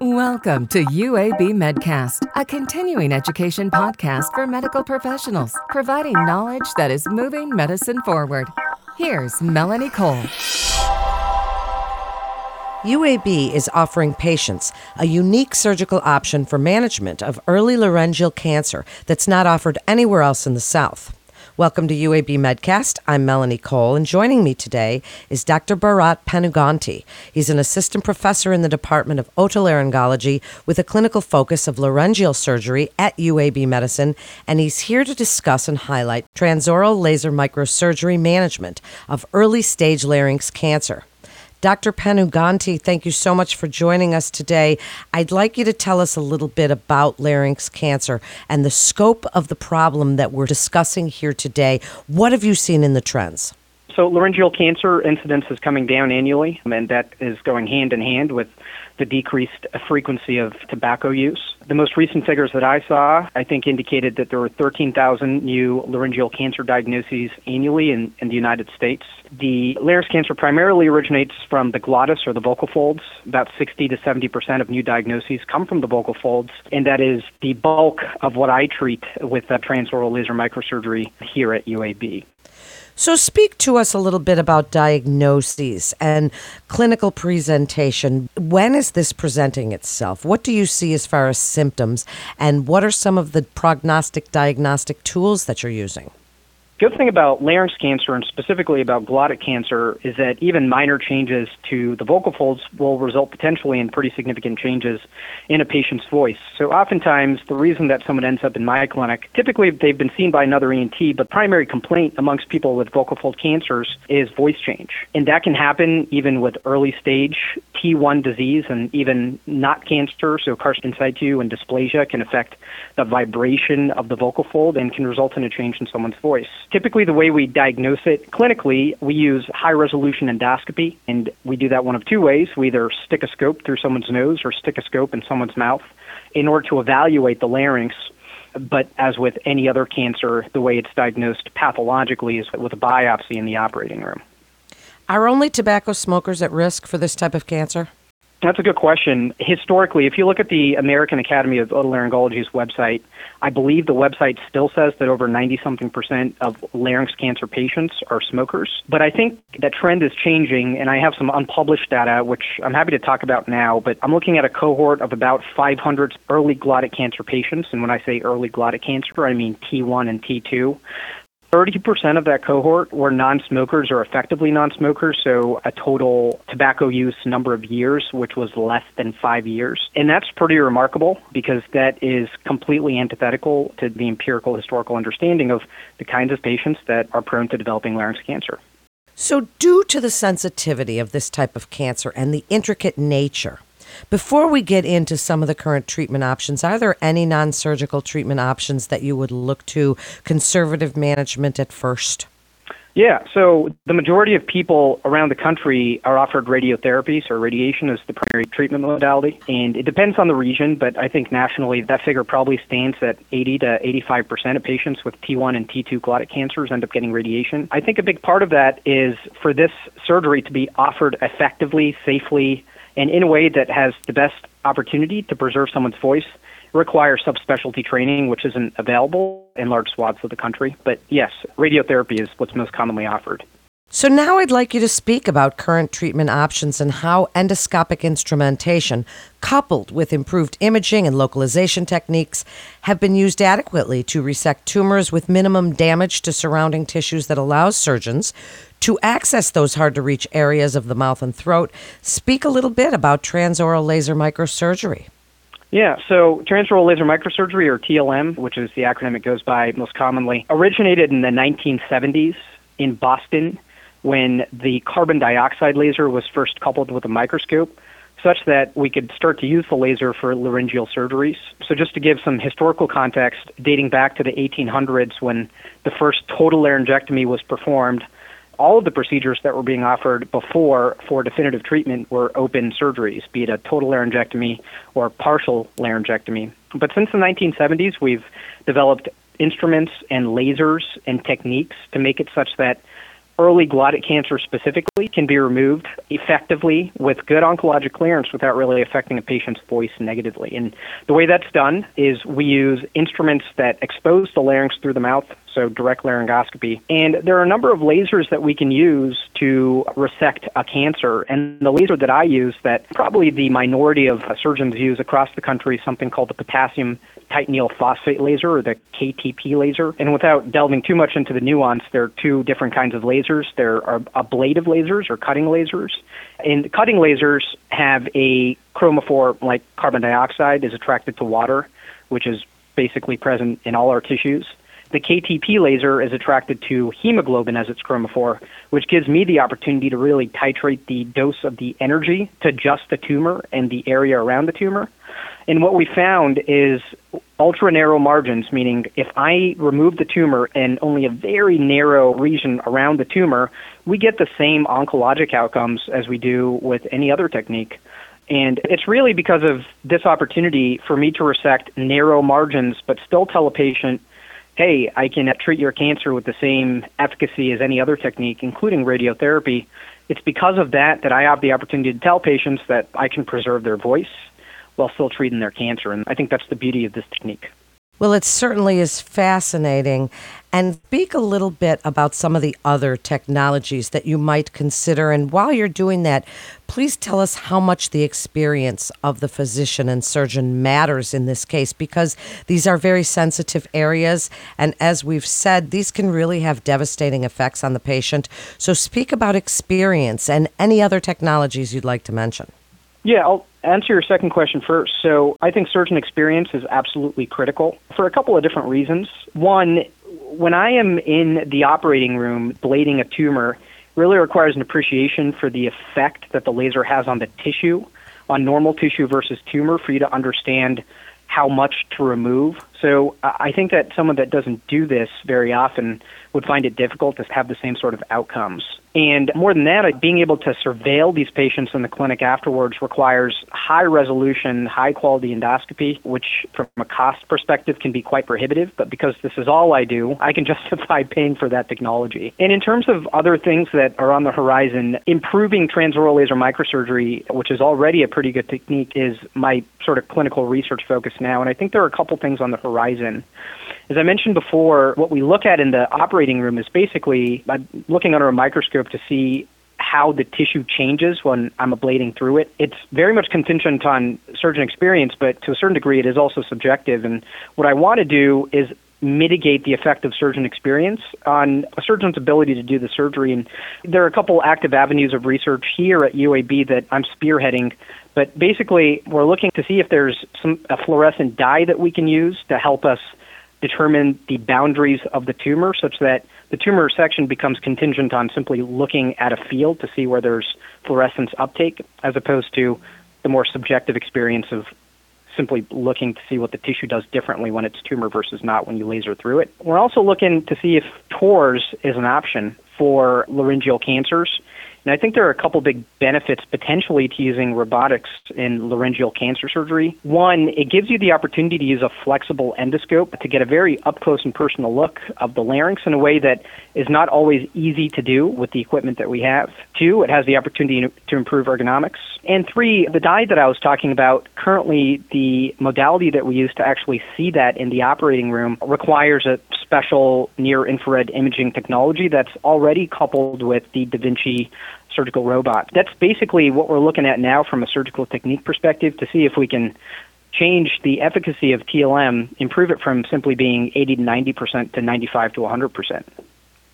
Welcome to UAB Medcast, a continuing education podcast for medical professionals, providing knowledge that is moving medicine forward. Here's Melanie Cole. UAB is offering patients a unique surgical option for management of early laryngeal cancer that's not offered anywhere else in the South. Welcome to UAB Medcast. I'm Melanie Cole, and joining me today is Dr. Bharat Panuganti. He's an assistant professor in the Department of Otolaryngology with a clinical focus of laryngeal surgery at UAB Medicine, and he's here to discuss and highlight transoral laser microsurgery management of early stage larynx cancer. Dr. Panuganti, thank you so much for joining us today. I'd like you to tell us a little bit about larynx cancer and the scope of the problem that we're discussing here today. What have you seen in the trends? So, laryngeal cancer incidence is coming down annually, and that is going hand in hand with the decreased frequency of tobacco use. The most recent figures that I saw, I think, indicated that there were 13,000 new laryngeal cancer diagnoses annually in, in the United States. The larynx cancer primarily originates from the glottis or the vocal folds. About 60 to 70 percent of new diagnoses come from the vocal folds, and that is the bulk of what I treat with uh, transoral laser microsurgery here at UAB. So, speak to us a little bit about diagnoses and clinical presentation. When is this presenting itself? What do you see as far as symptoms, and what are some of the prognostic diagnostic tools that you're using? Good thing about larynx cancer and specifically about glottic cancer is that even minor changes to the vocal folds will result potentially in pretty significant changes in a patient's voice. So oftentimes the reason that someone ends up in my clinic, typically they've been seen by another ENT, but primary complaint amongst people with vocal fold cancers is voice change. And that can happen even with early stage T1 disease and even not cancer, so carcinoma in situ and dysplasia can affect the vibration of the vocal fold and can result in a change in someone's voice. Typically, the way we diagnose it clinically, we use high resolution endoscopy, and we do that one of two ways. We either stick a scope through someone's nose or stick a scope in someone's mouth in order to evaluate the larynx. But as with any other cancer, the way it's diagnosed pathologically is with a biopsy in the operating room. Are only tobacco smokers at risk for this type of cancer? That's a good question. Historically, if you look at the American Academy of Otolaryngology's website, I believe the website still says that over 90 something percent of larynx cancer patients are smokers. But I think that trend is changing, and I have some unpublished data, which I'm happy to talk about now. But I'm looking at a cohort of about 500 early glottic cancer patients. And when I say early glottic cancer, I mean T1 and T2. 30% of that cohort were non smokers or effectively non smokers, so a total tobacco use number of years, which was less than five years. And that's pretty remarkable because that is completely antithetical to the empirical historical understanding of the kinds of patients that are prone to developing larynx cancer. So, due to the sensitivity of this type of cancer and the intricate nature before we get into some of the current treatment options, are there any non surgical treatment options that you would look to conservative management at first? Yeah, so the majority of people around the country are offered radiotherapy, so radiation is the primary treatment modality. And it depends on the region, but I think nationally that figure probably stands at 80 to 85% of patients with T1 and T2 glottic cancers end up getting radiation. I think a big part of that is for this surgery to be offered effectively, safely, and in a way that has the best opportunity to preserve someone's voice requires subspecialty training, which isn't available in large swaths of the country. But yes, radiotherapy is what's most commonly offered. So now I'd like you to speak about current treatment options and how endoscopic instrumentation, coupled with improved imaging and localization techniques, have been used adequately to resect tumors with minimum damage to surrounding tissues that allows surgeons to access those hard to reach areas of the mouth and throat. Speak a little bit about transoral laser microsurgery. Yeah, so transoral laser microsurgery, or TLM, which is the acronym it goes by most commonly, originated in the 1970s in Boston when the carbon dioxide laser was first coupled with a microscope such that we could start to use the laser for laryngeal surgeries. So, just to give some historical context, dating back to the 1800s when the first total laryngectomy was performed, all of the procedures that were being offered before for definitive treatment were open surgeries, be it a total laryngectomy or partial laryngectomy. But since the 1970s, we've developed instruments and lasers and techniques to make it such that early glottic cancer specifically can be removed effectively with good oncologic clearance without really affecting a patient's voice negatively. And the way that's done is we use instruments that expose the larynx through the mouth, so direct laryngoscopy. And there are a number of lasers that we can use to resect a cancer. And the laser that I use, that probably the minority of surgeons use across the country, is something called the potassium titanyl phosphate laser or the KTP laser. And without delving too much into the nuance, there are two different kinds of lasers. There are ablative lasers or cutting lasers. And cutting lasers have a chromophore like carbon dioxide is attracted to water, which is basically present in all our tissues. The KTP laser is attracted to hemoglobin as its chromophore, which gives me the opportunity to really titrate the dose of the energy to just the tumor and the area around the tumor. And what we found is ultra narrow margins, meaning if I remove the tumor and only a very narrow region around the tumor, we get the same oncologic outcomes as we do with any other technique. And it's really because of this opportunity for me to resect narrow margins, but still tell a patient, hey, I can treat your cancer with the same efficacy as any other technique, including radiotherapy. It's because of that that I have the opportunity to tell patients that I can preserve their voice while still treating their cancer. And I think that's the beauty of this technique. Well, it certainly is fascinating. And speak a little bit about some of the other technologies that you might consider. And while you're doing that, please tell us how much the experience of the physician and surgeon matters in this case, because these are very sensitive areas. And as we've said, these can really have devastating effects on the patient. So speak about experience and any other technologies you'd like to mention. Yeah, I'll answer your second question first. So I think surgeon experience is absolutely critical for a couple of different reasons. One, when I am in the operating room ablating a tumor, really requires an appreciation for the effect that the laser has on the tissue, on normal tissue versus tumor, for you to understand how much to remove. So I think that someone that doesn't do this very often would find it difficult to have the same sort of outcomes. And more than that, being able to surveil these patients in the clinic afterwards requires high resolution, high quality endoscopy, which from a cost perspective can be quite prohibitive. But because this is all I do, I can justify paying for that technology. And in terms of other things that are on the horizon, improving transoral laser microsurgery, which is already a pretty good technique, is my sort of clinical research focus now. And I think there are a couple things on the horizon. As I mentioned before, what we look at in the operating room is basically looking under a microscope to see how the tissue changes when I'm ablating through it. It's very much contingent on surgeon experience, but to a certain degree, it is also subjective. And what I want to do is mitigate the effect of surgeon experience on a surgeon's ability to do the surgery. And there are a couple active avenues of research here at UAB that I'm spearheading. But basically, we're looking to see if there's some a fluorescent dye that we can use to help us determine the boundaries of the tumor such that the tumor section becomes contingent on simply looking at a field to see where there's fluorescence uptake as opposed to the more subjective experience of simply looking to see what the tissue does differently when it's tumor versus not when you laser through it. We're also looking to see if TORS is an option for laryngeal cancers. And I think there are a couple big benefits potentially to using robotics in laryngeal cancer surgery. One, it gives you the opportunity to use a flexible endoscope to get a very up close and personal look of the larynx in a way that is not always easy to do with the equipment that we have. Two, it has the opportunity to improve ergonomics. And three, the dye that I was talking about, currently the modality that we use to actually see that in the operating room requires a special near infrared imaging technology that's already coupled with the Da Vinci surgical robot. That's basically what we're looking at now from a surgical technique perspective to see if we can change the efficacy of TLM, improve it from simply being 80 to 90% to 95 to 100%.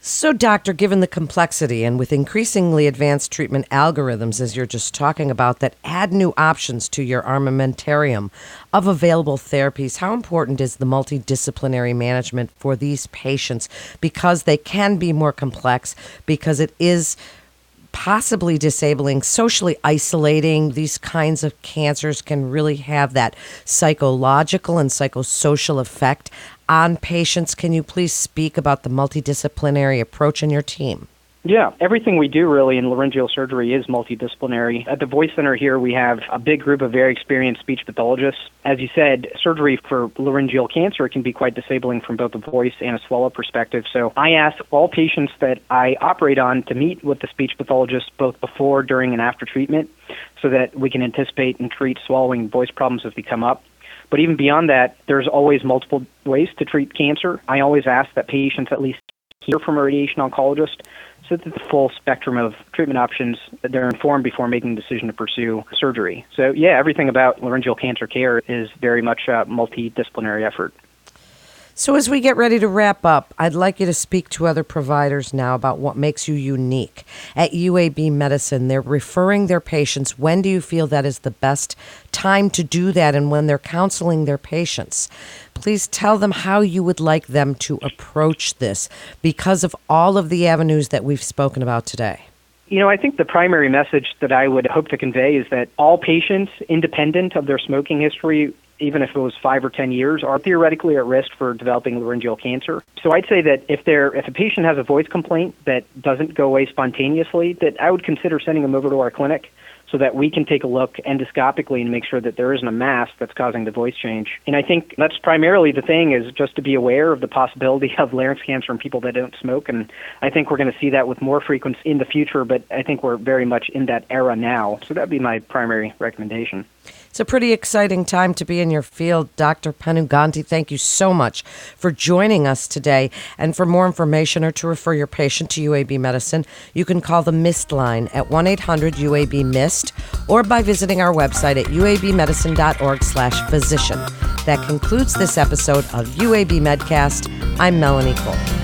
So, doctor, given the complexity and with increasingly advanced treatment algorithms, as you're just talking about, that add new options to your armamentarium of available therapies, how important is the multidisciplinary management for these patients? Because they can be more complex, because it is possibly disabling, socially isolating. These kinds of cancers can really have that psychological and psychosocial effect on patients. Can you please speak about the multidisciplinary approach in your team? Yeah, everything we do really in laryngeal surgery is multidisciplinary. At the Voice Center here, we have a big group of very experienced speech pathologists. As you said, surgery for laryngeal cancer can be quite disabling from both a voice and a swallow perspective. So I ask all patients that I operate on to meet with the speech pathologist both before, during, and after treatment so that we can anticipate and treat swallowing voice problems as they come up. But even beyond that, there's always multiple ways to treat cancer. I always ask that patients at least hear from a radiation oncologist so that the full spectrum of treatment options they're informed before making the decision to pursue surgery. So yeah, everything about laryngeal cancer care is very much a multidisciplinary effort. So, as we get ready to wrap up, I'd like you to speak to other providers now about what makes you unique. At UAB Medicine, they're referring their patients. When do you feel that is the best time to do that and when they're counseling their patients? Please tell them how you would like them to approach this because of all of the avenues that we've spoken about today. You know, I think the primary message that I would hope to convey is that all patients, independent of their smoking history, even if it was five or ten years, are theoretically at risk for developing laryngeal cancer. So I'd say that if there if a patient has a voice complaint that doesn't go away spontaneously, that I would consider sending them over to our clinic so that we can take a look endoscopically and make sure that there isn't a mass that's causing the voice change. And I think that's primarily the thing is just to be aware of the possibility of larynx cancer in people that don't smoke. And I think we're going to see that with more frequency in the future, but I think we're very much in that era now. So that'd be my primary recommendation. It's a pretty exciting time to be in your field. Dr. Panuganti, thank you so much for joining us today. And for more information or to refer your patient to UAB Medicine, you can call the MIST line at 1-800-UAB-MIST or by visiting our website at uabmedicine.org slash physician. That concludes this episode of UAB Medcast. I'm Melanie Cole.